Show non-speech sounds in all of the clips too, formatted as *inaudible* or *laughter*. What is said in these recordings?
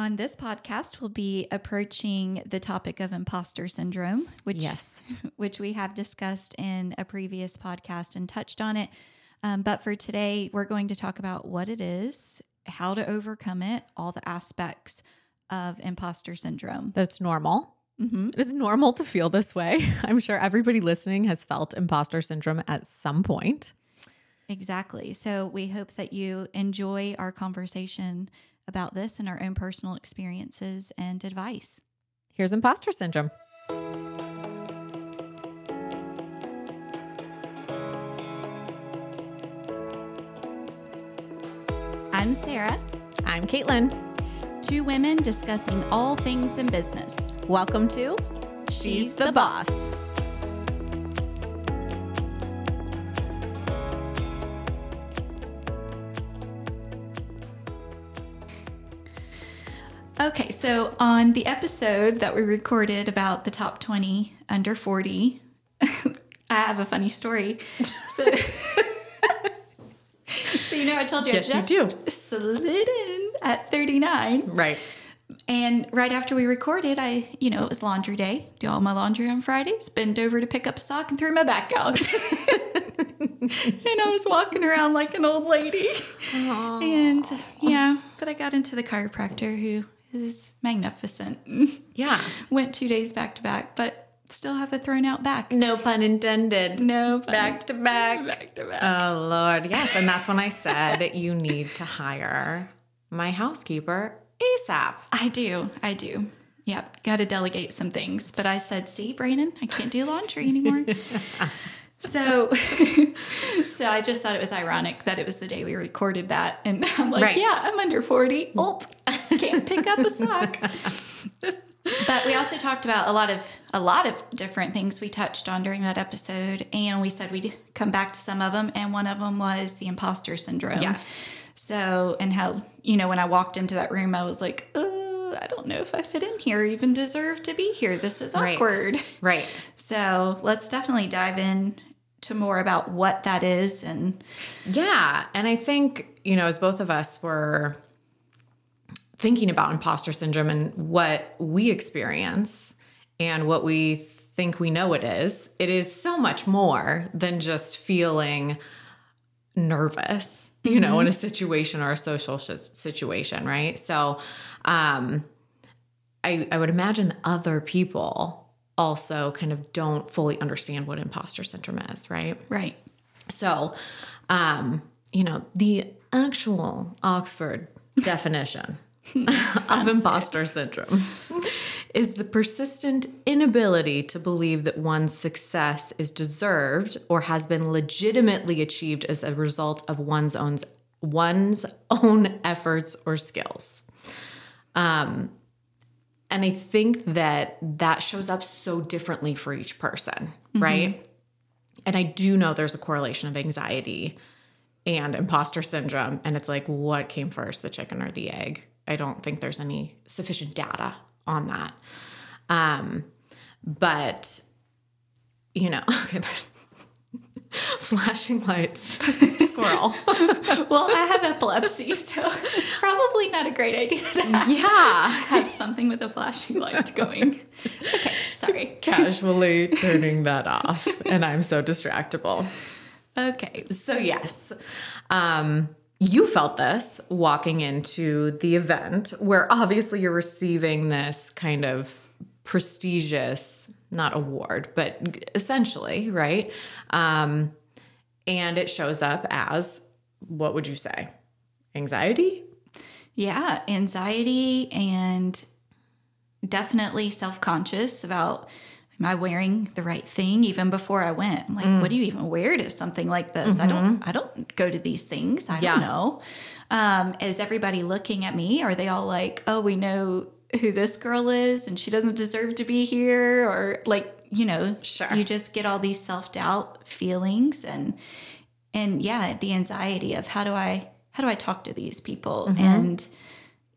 On this podcast, we'll be approaching the topic of imposter syndrome, which Yes. *laughs* which we have discussed in a previous podcast and touched on it. Um, but for today, we're going to talk about what it is, how to overcome it, all the aspects of imposter syndrome. That's normal. Mm-hmm. It is normal to feel this way. *laughs* I'm sure everybody listening has felt imposter syndrome at some point. Exactly. So we hope that you enjoy our conversation about this and our own personal experiences and advice. Here's imposter syndrome. I'm Sarah, I'm Caitlin. two women discussing all things in business. Welcome to She's the Boss. Okay, so on the episode that we recorded about the top 20 under 40, *laughs* I have a funny story. So, *laughs* so you know, I told you Yes, I just do. slid in at 39. Right. And right after we recorded, I, you know, it was laundry day. Do all my laundry on Fridays, bend over to pick up a sock and threw my back out. *laughs* and I was walking around like an old lady. And yeah, but I got into the chiropractor who is magnificent. Yeah. *laughs* Went two days back to back, but still have a thrown out back. No pun intended. No, Back to back. back to back. Oh, Lord. Yes. And that's when I said *laughs* you need to hire my housekeeper ASAP. I do. I do. Yep. Got to delegate some things. But I said, see, Brandon, I can't do laundry anymore. *laughs* so, so I just thought it was ironic that it was the day we recorded that. And I'm like, Right. yeah, I'm under 40. Oh, can't pick up a sock. *laughs* but we also talked about a lot of a lot of different things we touched on during that episode and we said we'd come back to some of them and one of them was the imposter syndrome Yes. so, and how, you know, when I walked into that room, I was like, oh, I don't know if I fit in here, or even deserve to be here. This is Right. awkward. Right. *laughs* So, let's definitely dive in to more about what that is. And Yeah. And I think, you know, as both of us were thinking about imposter syndrome and what we experience and what we think we know it is, it is so much more than just feeling nervous, you know, in a situation or a social sh- situation, right? So, um, I, I would imagine that other people also kind of don't fully understand what imposter syndrome is, right? right. So, um, you know, the actual Oxford definition *laughs* of imposter syndrome is the persistent inability to believe that one's success is deserved or has been legitimately achieved as a result of one's own one's own efforts or skills. Um, and I think that that shows up so differently for each person, right? And I do know there's a correlation of anxiety and imposter syndrome. And it's like, what came first, the chicken or the egg? I don't think there's any sufficient data on that. Um, but, you know, *laughs* okay, there's *laughs* flashing lights, *laughs* squirrel. Well, I have epilepsy, so it's probably not a great idea to have, yeah. have something with a flashing light going. Okay, sorry. Casually turning that off. And I'm so distractible. Okay. So yes, um, you felt this walking into the event where obviously you're receiving this kind of prestigious, not award, but essentially, right? Um, and it shows up as what would you say? Anxiety? Yeah, anxiety and definitely self conscious about am I wearing the right thing even before I went? I'm like, mm. what do you even wear to something like this? I don't mm-hmm. I don't go to these things. I Yeah. don't know. Um, is everybody looking at me? Are they all like, oh, we know who this girl is and she doesn't deserve to be here? Or like, you know, Sure. you just get all these self doubt feelings and and yeah, the anxiety of how do I how do I talk to these people mm-hmm. and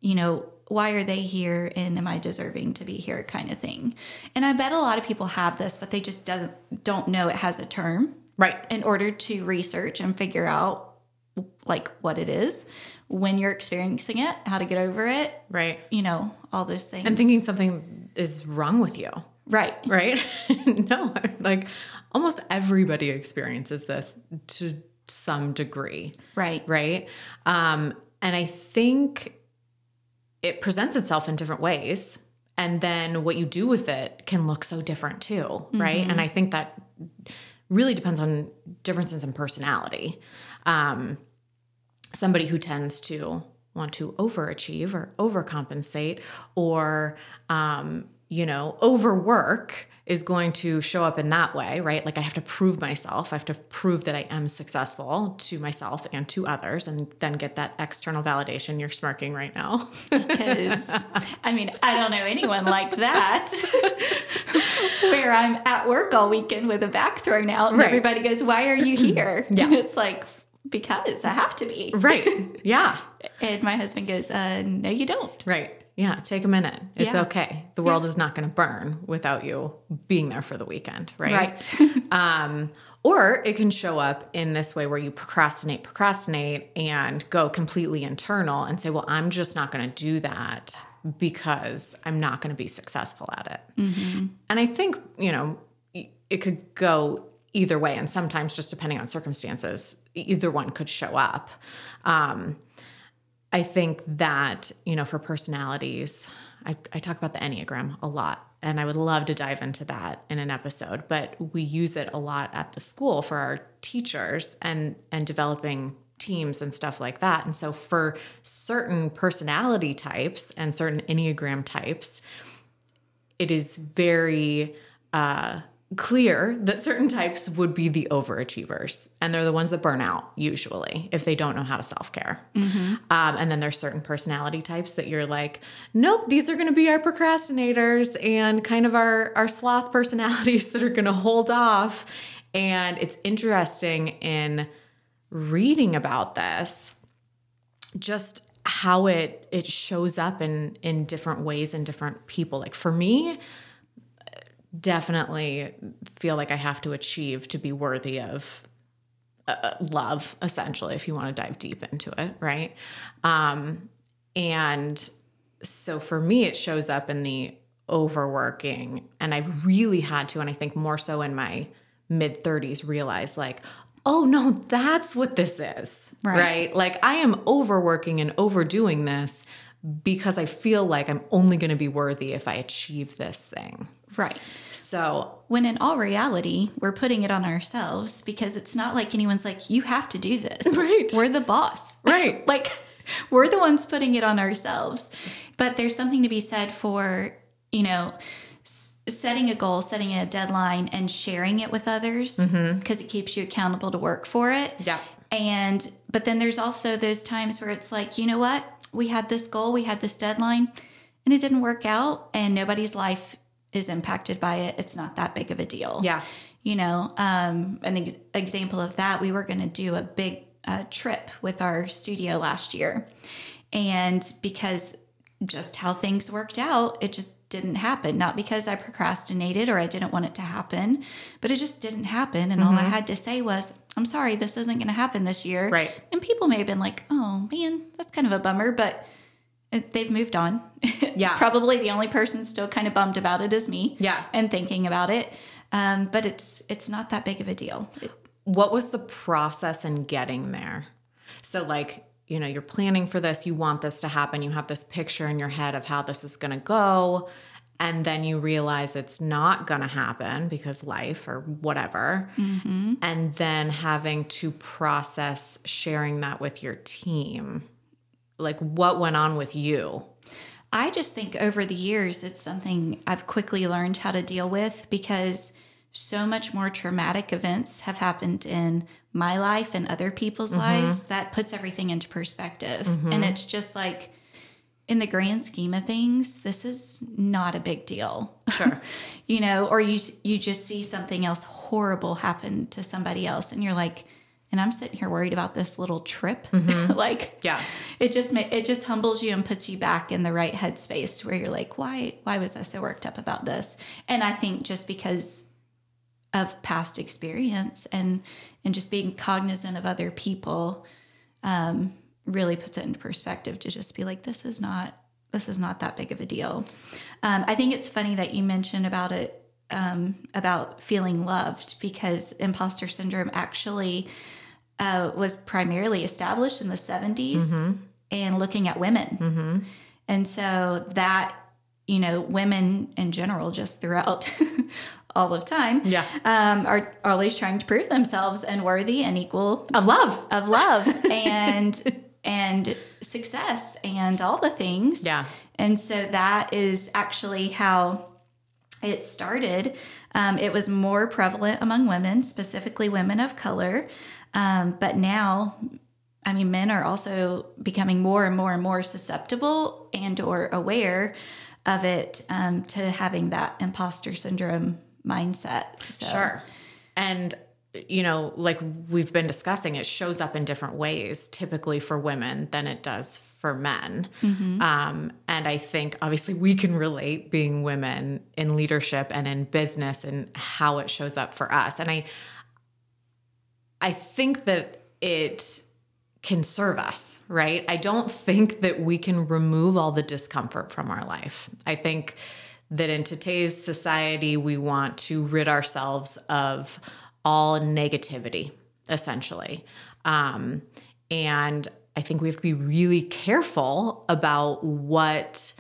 you know why are they here and am I deserving to be here kind of thing. And I bet a lot of people have this, but they just don't don't know it has a term Right. in order to research and figure out like what it is, when you're experiencing it, how to get over it, Right. you know, all those things. And thinking something is wrong with you. right. *laughs* right? *laughs* no, like almost everybody experiences this to some degree, Right. right? Um, and I think it presents itself in different ways. And then what you do with it can look so different too, right? And I think that really depends on differences in personality. Um, somebody who tends to want to overachieve or overcompensate or um, you know overwork is going to show up in that way right like i have to prove myself i have to prove that i am successful to myself and to others and then get that external validation you're smirking right now Because, I mean, I don't know anyone like that. *laughs* Where I'm at work all weekend with a back thrown out, and Right. everybody goes, Why are you here? Yeah. And it's like, Because I have to be. right yeah And my husband goes, uh, No, you don't. right yeah take a minute it's Yeah. okay the world is not going to burn without you being there for the weekend Right. *laughs* Um, or it can show up in this way where you procrastinate, procrastinate, and go completely internal and say, well, I'm just not going to do that because I'm not going to be successful at it. And I think, you know, it could go either way. And sometimes, just depending on circumstances, either one could show up. Um, I think that, you know, for personalities, I, I talk about the Enneagram a lot, and I would love to dive into that in an episode, but we use it a lot at the school for our teachers and and developing teams and stuff like that. And so for certain personality types and certain Enneagram types, it is very uh, clear that certain types would be the overachievers, and they're the ones that burn out usually if they don't know how to self care. Um, and then there's certain personality types that you're like, nope, these are going to be our procrastinators and kind of our our sloth personalities *laughs* that are going to hold off. And it's interesting in reading about this just how it it shows up in in different ways in different people like for me definitely feel like i have to achieve to be worthy of uh, love essentially if you want to dive deep into it right um and so for me it shows up in the overworking and i've really had to and i think more so in my mid 30s realize like oh no that's what this is Right. right like i am overworking and overdoing this because i feel like i'm only going to be worthy if i achieve this thing Right. so When in all reality, we're putting it on ourselves because it's not like anyone's like, you have to do this. *laughs* Right. We're the boss. *laughs* Right. like, we're the ones putting it on ourselves. But there's something to be said for, you know, s- setting a goal, setting a deadline, and sharing it with others mm-hmm. because it keeps you accountable to work for it. Yeah. And, but then there's also those times where it's like, you know what? We had this goal, we had this deadline, and it didn't work out, and nobody's life is impacted by it. It's not that big of a deal yeah you know um, an ex- example of that we were going to do a big uh, trip with our studio last year and because just how things worked out it just didn't happen not because i procrastinated or i didn't want it to happen but it just didn't happen and all i had to say was i'm sorry this isn't going to happen this year Right. and people may have been like oh man that's kind of a bummer but they've moved on *laughs* Yeah. probably the only person still kind of bummed about it is me Yeah. and thinking about it. Um, but it's it's not that big of a deal. It- what was the process in getting there? So, like, you know, you're planning for this, you want this to happen, you have this picture in your head of how this is going to go, and then you realize it's not going to happen because life or whatever. Mm-hmm. And then having to process sharing that with your team. Like, what went on with you? I just think over the years, it's something I've quickly learned how to deal with because so much more traumatic events have happened in my life and other people's mm-hmm. lives that puts everything into perspective. Mm-hmm. And it's just like, in the grand scheme of things, this is not a big deal. Sure. *laughs* you know, or you you just see something else horrible happen to somebody else, and you're like, and I'm sitting here worried about this little trip, mm-hmm. *laughs* like, Yeah. it just it just humbles you and puts you back in the right headspace where you're like, why why was I so worked up about this? And I think just because of past experience and and just being cognizant of other people um, really puts it into perspective to just be like, this is not this is not that big of a deal. Um, I think it's funny that you mentioned about it um, about feeling loved because imposter syndrome actually uh, was primarily established in the 70s and looking at women. And so that, you know, women in general, just throughout *laughs* all of time, Yeah. um, are always trying to prove themselves and worthy and equal Of love. of love *laughs* and and success and all the things. Yeah. And so that is actually how it started. Um, it was more prevalent among women, specifically women of color. Um, but now, I mean, men are also becoming more and more and more susceptible and or aware of it um, to having that imposter syndrome mindset. So, Sure. And, you know, like we've been discussing, it shows up in different ways, typically for women than it does for men. Um, and I think obviously we can relate being women in leadership and in business and how it shows up for us. And I, I think that it can serve us, right? I don't think that we can remove all the discomfort from our life. I think that in today's society, we want to rid ourselves of all negativity, essentially. Um, and I think we have to be really careful about what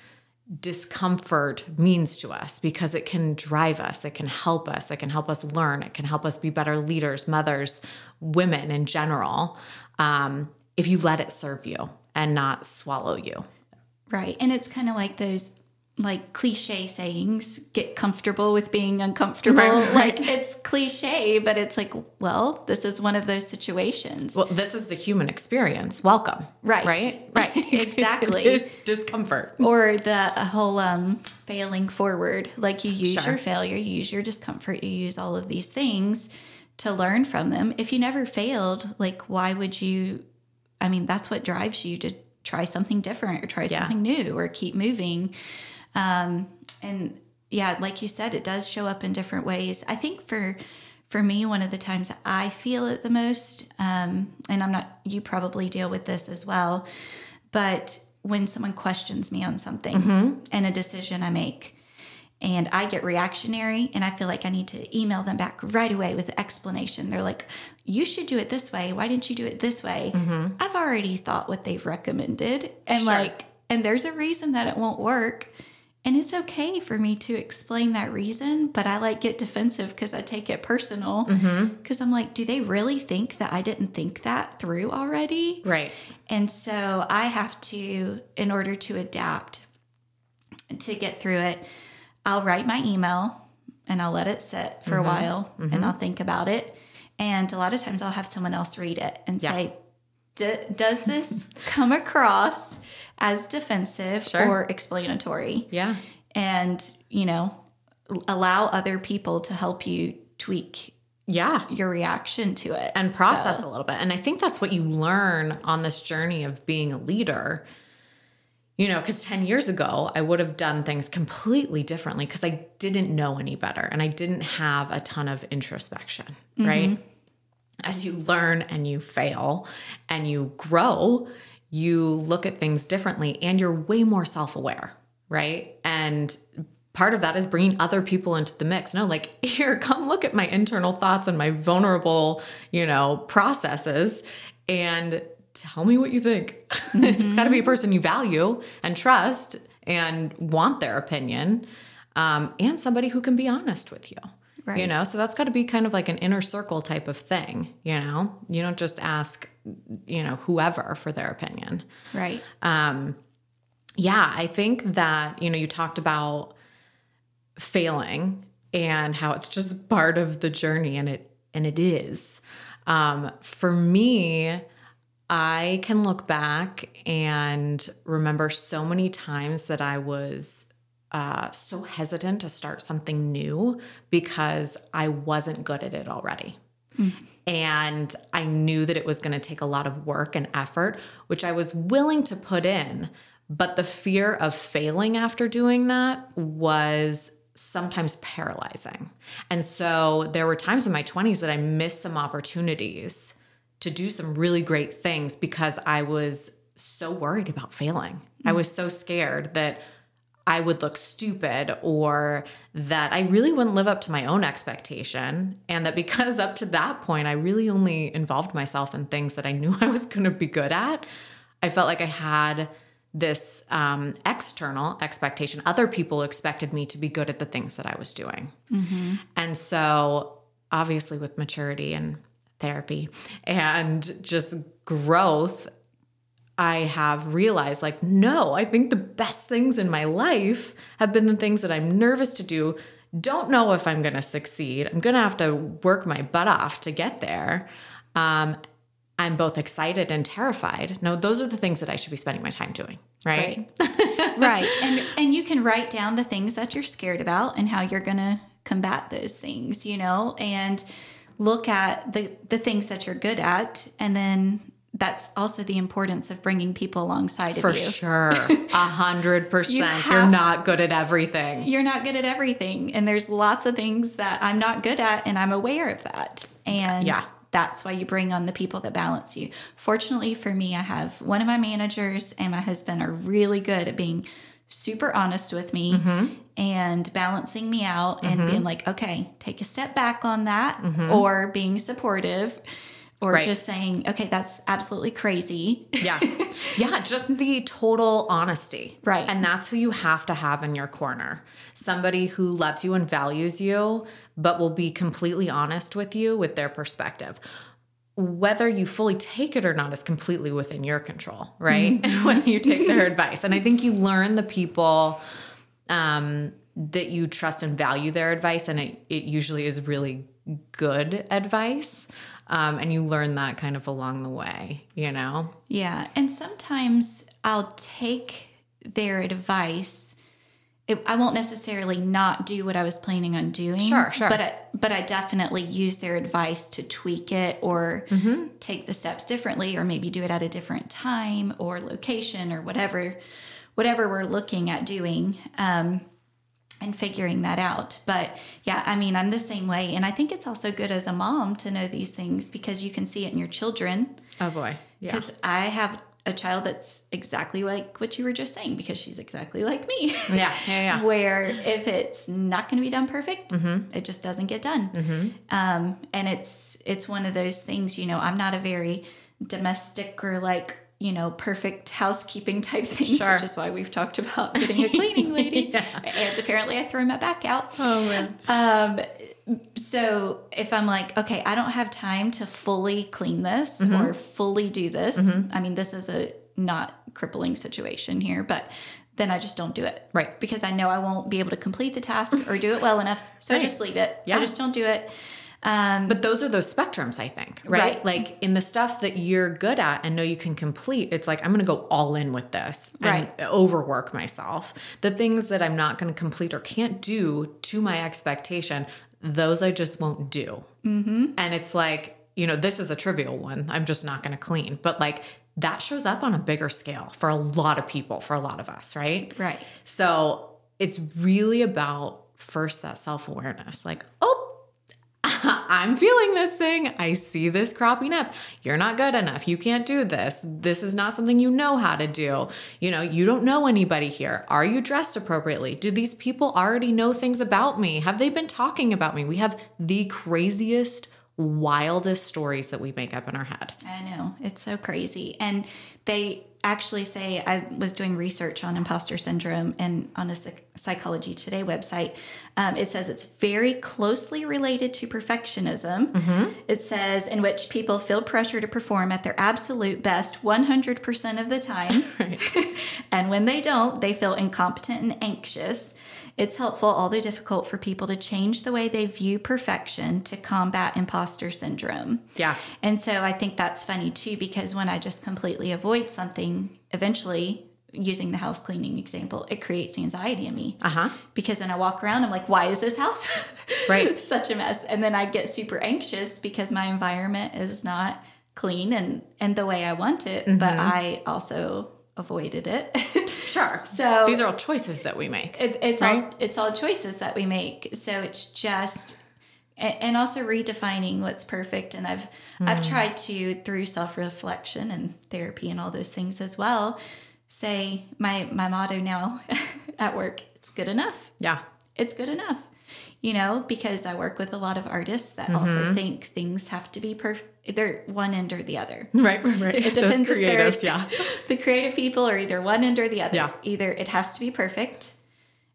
discomfort means to us because it can drive us, it can help us, it can help us learn, it can help us be better leaders, mothers, women in general, um, if you let it serve you and not swallow you. Right. And it's kind of like those like cliche sayings get comfortable with being uncomfortable. Right, right. Like it's cliche, but it's like, well, this is one of those situations. Well, this is the human experience. Welcome. Right. Right. *laughs* Right. *laughs* Exactly. it is discomfort. or the whole um, failing forward. Like you use Sure. your failure, you use your discomfort, you use all of these things to learn from them. If you never failed, like why would you? I mean, that's what drives you to try something different or try Yeah. something new or keep moving. Um, and yeah, like you said, it does show up in different ways. I think for for me, one of the times I feel it the most, um, and I'm not, you probably deal with this as well, but when someone questions me on something and a decision I make, and I get reactionary and I feel like I need to email them back right away with explanation. They're like, you should do it this way. Why didn't you do it this way? I've already thought what they've recommended. And Sure. like, and there's a reason that it won't work. And it's okay for me to explain that reason, but I like get defensive because I take it personal. Mm-hmm. Because I'm like, do they really think that I didn't think that through already? Right. And so I have to, in order to adapt to get through it, I'll write my email and I'll let it sit for a mm-hmm. while and mm-hmm. I'll think about it. And a lot of times I'll have someone else read it and Yeah. say, "D- Does this come across as defensive Sure. or explanatory? Yeah. And, you know, allow other people to help you tweak Yeah. your reaction to it and process So- a little bit. And I think that's what you learn on this journey of being a leader. You know, because 10 years ago, I would have done things completely differently because I didn't know any better and I didn't have a ton of introspection, right? Mm-hmm. As you learn and you fail and you grow, you look at things differently and you're way more self aware, right? And part of that is bringing other people into the mix. No, like, *laughs* here, come look at my internal thoughts and my vulnerable, you know, processes and tell me what you think. *laughs* it's got to be a person you value and trust and want their opinion um, and somebody who can be honest with you. Right. You know, so that's got to be kind of like an inner circle type of thing. You know, you don't just ask, you know, whoever for their opinion. Right. Um, yeah, I think that, you know, you talked about failing and how it's just part of the journey and it and it is. Um, for me, I can look back and remember so many times that I was uh, so hesitant to start something new because I wasn't good at it already. And I knew that it was going to take a lot of work and effort, which I was willing to put in. But the fear of failing after doing that was sometimes paralyzing. And so there were times in my 20s that I missed some opportunities to do some really great things because I was so worried about failing. I mm. was so scared that I would look stupid or that I really wouldn't live up to my own expectation. And that because up to that point, I really only involved myself in things that I knew *laughs* I was going to be good at, I felt like I had this um, external expectation. Other people expected me to be good at the things that I was doing. And so, obviously, with maturity and therapy and just growth, I have realized like, no, I think the best things in my life have been the things that I'm nervous to do. Don't know if I'm going to succeed. I'm going to have to work my butt off to get there. Um, I'm both excited and terrified. No, those are the things that I should be spending my time doing, right? Right. *laughs* right. And and you can write down the things that you're scared about and how you're going to combat those things, you know, and look at the the things that you're good at and then that's also the importance of bringing people alongside For of you. For *laughs* sure. A hundred percent. You're not good at everything. You're not good at everything and there's lots of things that I'm not good at and I'm aware of that. And Yeah. that's why you bring on the people that balance you. Fortunately for me, I have one of my managers and my husband are really good at being super honest with me mm-hmm. and balancing me out and mm-hmm. being like, okay, take a step back on that, mm-hmm. or being supportive, or Right. just saying, okay, that's absolutely crazy. Yeah. *laughs* Yeah. Just the total honesty. Right. And that's who you have to have in your corner. Somebody who loves you and values you, but will be completely honest with you with their perspective. Whether you fully take it or not is completely within your control, right? *laughs* when you take their advice. And I think you learn the people um, that you trust and value their advice, and it, it usually is really good advice. Um, and you learn that kind of along the way, you know? Yeah, and sometimes I'll take their advice. It, I won't necessarily not do what I was planning on doing. Sure, sure. But I, but I definitely use their advice to tweak it or Mm-hmm. take the steps differently, or maybe do it at a different time or location or whatever, whatever we're looking at doing. Um, and figuring that out. But yeah, I mean, I'm the same way. And I think it's also good as a mom to know these things because you can see it in your children. Oh boy. Yeah. Because I have a child that's exactly like what you were just saying, because she's exactly like me. *laughs* Yeah, yeah, yeah. Where if it's not going to be done perfect, Mm-hmm. it just doesn't get done. Um, and it's it's one of those things. You know, I'm not a very domestic or like you know perfect housekeeping type things, Sure. which is why we've talked about getting a cleaning *laughs* lady. And apparently, I threw my back out. Oh man. Um, so if I'm like, okay, I don't have time to fully clean this Mm-hmm. or fully do this, I mean, this is a not crippling situation here, but then I just don't do it. Right. Because I know I won't be able to complete the task or do it well enough. So I just leave it. Yeah. I just don't do it. But those are those spectrums, I think, right? Right. Like in the stuff that you're good at and know you can complete, it's like I'm going to go all in with this and Right. overwork myself. The things that I'm not going to complete or can't do to my expectation, those I just won't do. Mm-hmm. And it's like, you know, this is a trivial one. I'm just not going to clean. But like that shows up on a bigger scale for a lot of people, for a lot of us, right? Right. So it's really about first that self awareness like, oh, I'm feeling this thing. I see this cropping up. You're not good enough. You can't do this. This is not something you know how to do. You know, you don't know anybody here. Are you dressed appropriately? Do these people already know things about me? Have they been talking about me? We have the craziest, wildest stories that we make up in our head. I know. It's so crazy. And they actually say I was doing research on imposter syndrome and on a Psychology Today website. Um, it says it's very closely related to perfectionism. It says in which people feel pressure to perform at their absolute best 100% of the time. *laughs* *laughs* and when they don't, they feel incompetent and anxious. It's helpful, although difficult, for people to change the way they view perfection to combat imposter syndrome. Yeah. And so I think that's funny too, because when I just completely avoid something, eventually, using the house cleaning example, it creates anxiety in me. Uh huh. Because then I walk around, I'm like, why is this house *laughs* Right. such a mess? And then I get super anxious because my environment is not clean and, and the way I want it, but Mm-hmm. I also avoided it. *laughs* Sure. So- these are all choices that we make. it, it's all Right. it's all choices that we make. So it's just and, also redefining what's perfect and i've i've hmm. tried to through self-reflection and therapy and all those things as well say my my motto now *laughs* at work it's good enough Yeah. it's good enough you know because i work with a lot of artists that also think things have to be perfect they're one end or the other *laughs* Right, right, right. *laughs* it depends they're creatives, yeah. *laughs* the creative people are either one end or the other Yeah. either it has to be perfect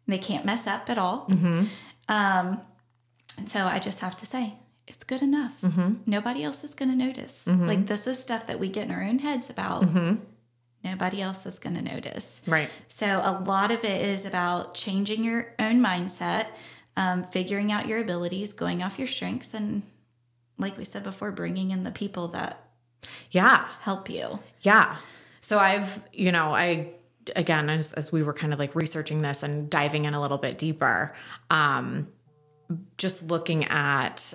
and they can't mess up at all Mm-hmm. um, and so i just have to say it's good enough Mm-hmm. nobody else is going to notice like this is stuff that we get in our own heads about nobody else is going to notice Right. so a lot of it is about changing your own mindset, um, figuring out your abilities, going off your strengths, and like we said before, bringing in the people that Yeah. help you. Yeah. So I've, you know, I again as, as we were kind of like researching this and diving in a little bit deeper, um, just looking at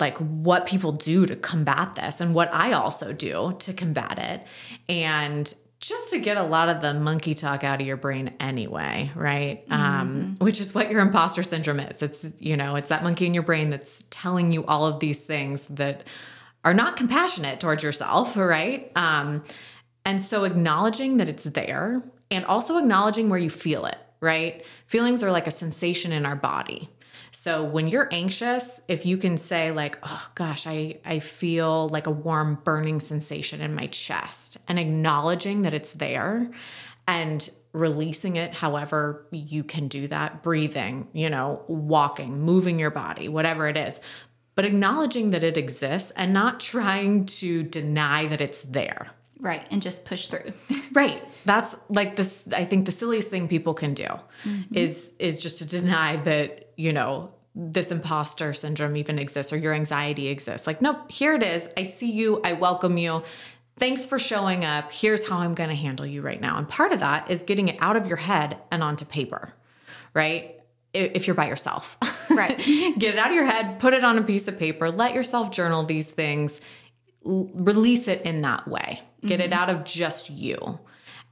like what people do to combat this and what I also do to combat it. And just to get a lot of the monkey talk out of your brain anyway, right? Um, which is what your imposter syndrome is. It's, you know, it's that monkey in your brain that's telling you all of these things that are not compassionate towards yourself, right? Um, and so acknowledging that it's there and also acknowledging where you feel it, right? Feelings are like a sensation in our body. So when you're anxious, if you can say like, "Oh gosh, I I feel like a warm burning sensation in my chest," and acknowledging that it's there and releasing it however you can do that, breathing, you know, walking, moving your body, whatever it is. But acknowledging that it exists and not trying to deny that it's there. Right. And just push through. *laughs* Right. That's like this I think the silliest thing people can do mm-hmm. is is just to deny that, you know, this imposter syndrome even exists or your anxiety exists. Like, nope, here it is. I see you. I welcome you. Thanks for showing up. Here's how I'm going to handle you right now. And part of that is getting it out of your head and onto paper, right? If you're by yourself. Right. *laughs* Get it out of your head, put it on a piece of paper, let yourself journal these things, l- release it in that way. Get it mm-hmm. out of just you.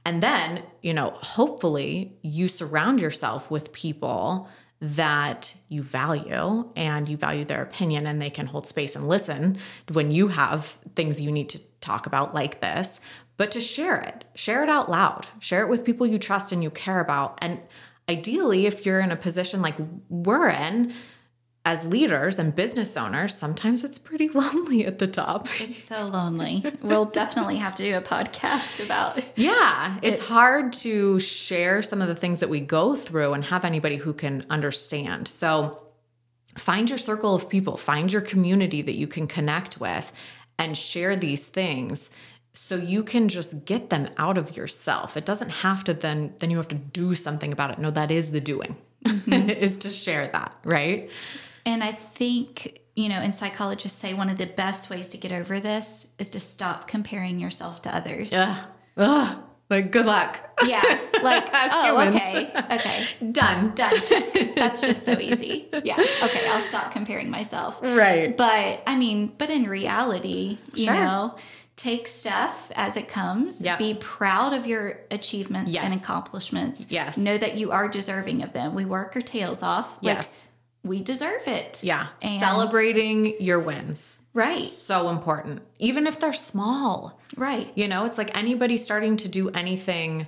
And then, you know, hopefully you surround yourself with people that you value and you value their opinion and they can hold space and listen when you have things you need to talk about like this, but to share it, share it out loud, share it with people you trust and you care about. And ideally, if you're in a position like we're in, as leaders and business owners, sometimes it's pretty *laughs* lonely at the top. it's so lonely. We'll definitely have to do a podcast about. Yeah, it's hard to share some of the things that we go through and have anybody who can understand. So find your circle of people, find your community that you can connect with and share these things so you can just get them out of yourself. It doesn't have to then then you have to do something about it. No, that is the doing. *laughs* Mm-hmm. is to share that, right? And I think, you know, and psychologists say one of the best ways to get over this is to stop comparing yourself to others. Ugh. Ugh. Like good luck. Yeah. Like, *laughs* oh, humans. okay. Okay. Done. Done. *laughs* That's just so easy. Yeah. Okay. I'll stop comparing myself. Right. But I mean, but in reality, you Sure. know, take stuff as it comes. Yep. Be proud of your achievements and accomplishments. Yes. Know that you are deserving of them. We work our tails off. Like, Yes. We deserve it. Yeah. And- Celebrating your wins. Right. So important. Even if they're small. Right. You know, it's like anybody starting to do anything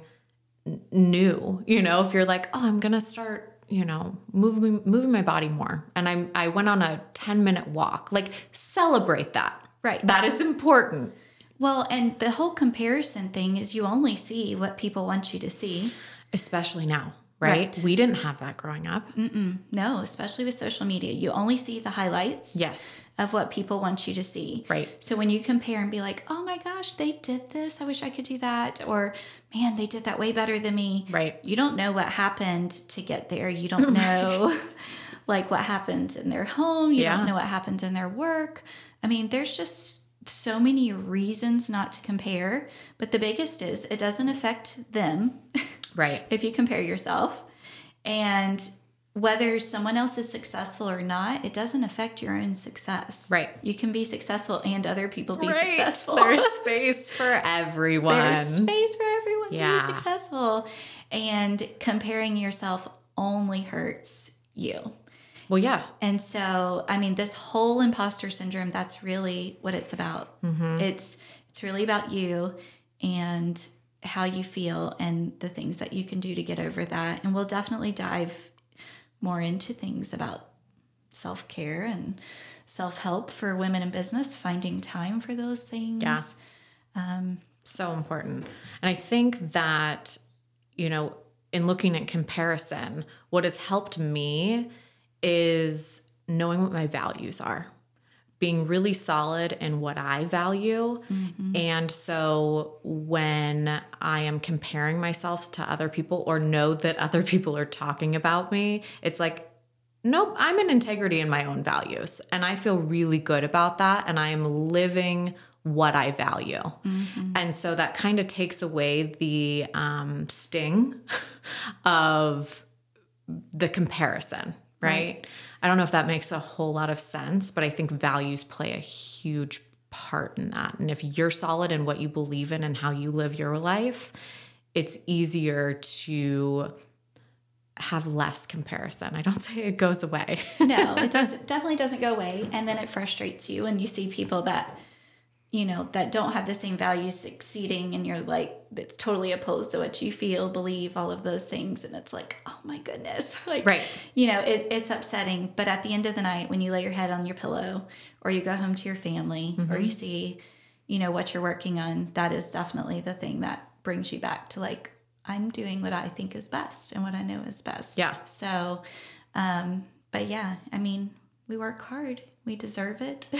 new. You know, if you're like, "Oh, I'm going to start, you know, moving moving my body more." And I'm I went on a 10-minute walk. Like celebrate that. Right. That is important. Well, and the whole comparison thing is you only see what people want you to see. Especially now, right? Right. We didn't have that growing up. No, especially with social media. You only see the highlights Yes. of what people want you to see. Right. So when you compare and be like, oh my gosh, they did this. I wish I could do that. Or, man, they did that way better than me. Right. You don't know what happened to get there. You don't *laughs* know *laughs* like what happened in their home. You Yeah. don't know what happened in their work. I mean, there's just so many reasons not to compare. But the biggest is it doesn't affect them *laughs* Right. if you compare yourself. And whether someone else is successful or not, it doesn't affect your own success. Right. You can be successful and other people be Right. successful. There's *laughs* space for everyone. There's space for everyone to be successful. And comparing yourself only hurts you. Well, yeah. And so, I mean, this whole imposter syndrome, that's really what it's about. Mm-hmm. It's it's really about you and how you feel and the things that you can do to get over that. And we'll definitely dive more into things about self-care and self-help for women in business, finding time for those things. Yeah. Um, so important. And I think that, you know, in looking at comparison, what has helped me is knowing what my values are, being really solid in what I value. And so when I am comparing myself to other people or know that other people are talking about me, it's like, nope, I'm in integrity in my own values. And I feel really good about that. And I am living what I value. And so that kind of takes away the um, sting *laughs* of the comparison, right? I don't know if that makes a whole lot of sense, but I think values play a huge part in that. And if you're solid in what you believe in and how you live your life, it's easier to have less comparison. I don't *laughs* say it goes away. no, it does definitely doesn't go away. And then it frustrates you and you see people that, you know, that don't have the same values succeeding and you're like, that's totally opposed to what you feel, believe, all of those things. And it's like, oh my goodness. *laughs* Like, Right. you know, it, it's upsetting. But at the end of the night, when you lay your head on your pillow or you go home to your family or you see, you know, what you're working on, that is definitely the thing that brings you back to like, I'm doing what I think is best and what I know is best. Yeah. So, um, but yeah, I mean, we work hard. We deserve it. *laughs*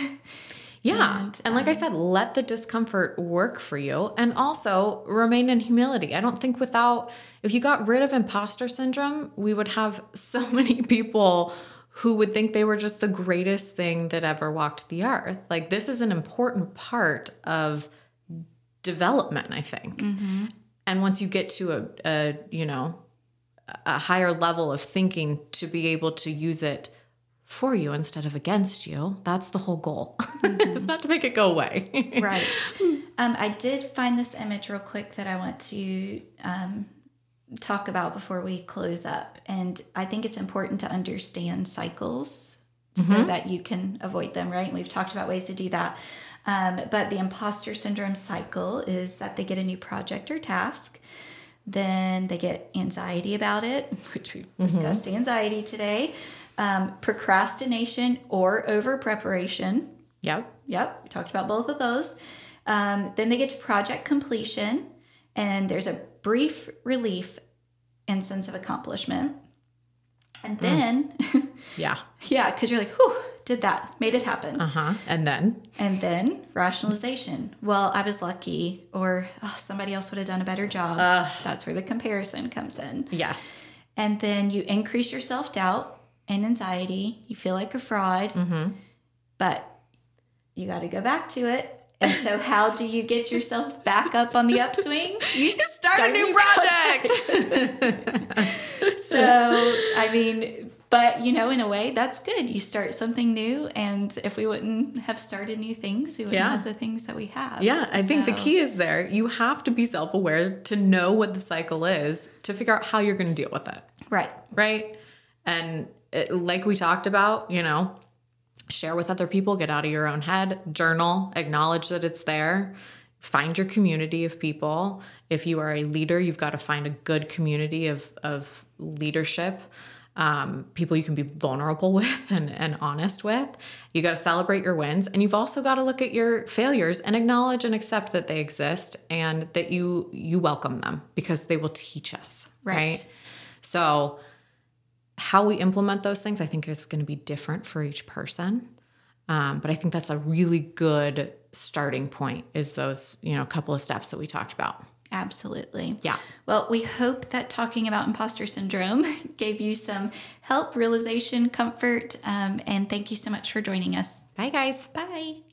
Yeah. And, And, like I um, said, let the discomfort work for you and also remain in humility. I don't think without, if you got rid of imposter syndrome, we would have *laughs* so many people who would think they were just the greatest thing that ever walked the earth. Like, this is an important part of development, I think. Mm-hmm. And once you get to a, a, you know, a higher level of thinking to be able to use it for you instead of against you. That's the whole goal. *laughs* it's not to make it go away. *laughs* right. Um, I did find this image real quick that I want to um, talk about before we close up. And I think it's important to understand cycles so that you can avoid them, right? And we've talked about ways to do that. Um, but the imposter syndrome cycle is that they get a new project or task. Then they get anxiety about it, *laughs* which we've discussed anxiety today, um, procrastination or over preparation. yep. Yep, we talked about both of those. Um, then they get to project completion, and there's a brief relief and sense of accomplishment. And then, *laughs* Yeah. yeah, because you're like, whew, did that, made it happen. Uh huh. And then, And then rationalization. Well, I was lucky, or oh, somebody else would have done a better job. That's where the comparison comes in. yes. And then you increase your self doubt and anxiety. You feel like a fraud, mm-hmm. but you got to go back to it. And so, how do you get yourself back up on the upswing? You *laughs* Start a new project. *laughs* so, I mean, but you know, in a way, that's good. You start something new, and if we wouldn't have started new things, we wouldn't Yeah. have the things that we have. yeah. I think the key is there. You have to be self aware to know what the cycle is to figure out how you're going to deal with it. right? right? And it, like we talked about, you know, share with other people, get out of your own head, journal, acknowledge that it's there, find your community of people. If you are a leader, you've got to find a good community of, of leadership. Um, people you can be vulnerable *laughs* with and, and honest with. You got to celebrate your wins. And you've also got to look at your failures and acknowledge and accept that they exist and that you you welcome them because they will teach us. Right. right? So, how we implement those things, I think, is going to be different for each person. Um, but I think that's a really good starting point. Is those you know couple of steps that we talked about? Absolutely. Yeah. Well, we hope that talking about imposter syndrome *laughs* gave you some help, realization, comfort, um, and thank you so much for joining us. Bye, guys. Bye.